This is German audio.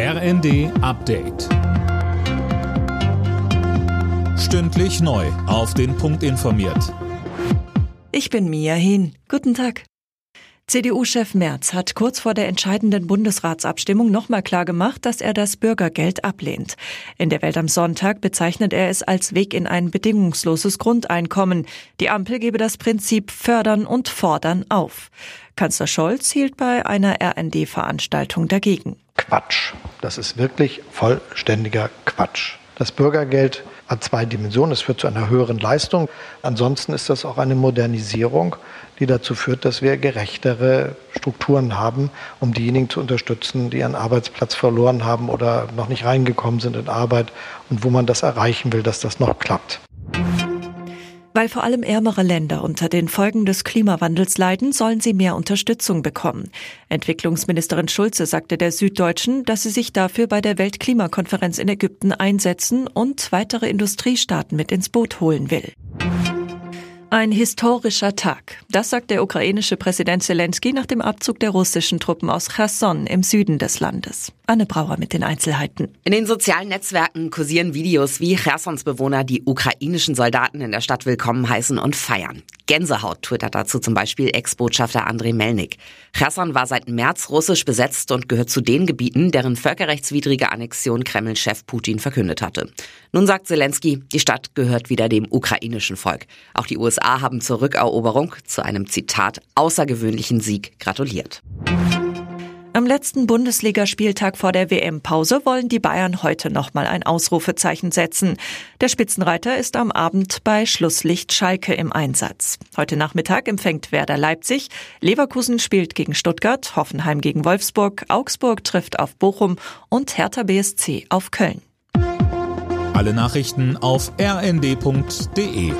RND Update. Stündlich neu. Auf den Punkt informiert. Ich bin Mia Hin. Guten Tag. CDU-Chef Merz hat kurz vor der entscheidenden Bundesratsabstimmung nochmal klargemacht, dass er das Bürgergeld ablehnt. In der Welt am Sonntag bezeichnet er es als Weg in ein bedingungsloses Grundeinkommen. Die Ampel gebe das Prinzip Fördern und Fordern auf. Kanzler Scholz hielt bei einer RND-Veranstaltung dagegen. Quatsch. Das ist wirklich vollständiger Quatsch. Das Bürgergeld hat zwei Dimensionen. Es führt zu einer höheren Leistung. Ansonsten ist das auch eine Modernisierung, die dazu führt, dass wir gerechtere Strukturen haben, um diejenigen zu unterstützen, die ihren Arbeitsplatz verloren haben oder noch nicht reingekommen sind in Arbeit und wo man das erreichen will, dass das noch klappt. Weil vor allem ärmere Länder unter den Folgen des Klimawandels leiden, sollen sie mehr Unterstützung bekommen. Entwicklungsministerin Schulze sagte der Süddeutschen, dass sie sich dafür bei der Weltklimakonferenz in Ägypten einsetzen und weitere Industriestaaten mit ins Boot holen will. Ein historischer Tag. Das sagt der ukrainische Präsident Zelensky nach dem Abzug der russischen Truppen aus Cherson im Süden des Landes. Anne Brauer mit den Einzelheiten. In den sozialen Netzwerken kursieren Videos, wie Chersons Bewohner die ukrainischen Soldaten in der Stadt willkommen heißen und feiern. Gänsehaut twittert dazu zum Beispiel Ex-Botschafter Andrei Melnik. Cherson war seit März russisch besetzt und gehört zu den Gebieten, deren völkerrechtswidrige Annexion Kreml-Chef Putin verkündet hatte. Nun sagt Zelensky, die Stadt gehört wieder dem ukrainischen Volk. Auch die USA haben zur Rückeroberung, zu einem Zitat, außergewöhnlichen Sieg gratuliert. Am letzten Bundesligaspieltag vor der WM-Pause wollen die Bayern heute nochmal ein Ausrufezeichen setzen. Der Spitzenreiter ist am Abend bei Schlusslicht Schalke im Einsatz. Heute Nachmittag empfängt Werder Leipzig, Leverkusen spielt gegen Stuttgart, Hoffenheim gegen Wolfsburg, Augsburg trifft auf Bochum und Hertha BSC auf Köln. Alle Nachrichten auf rnd.de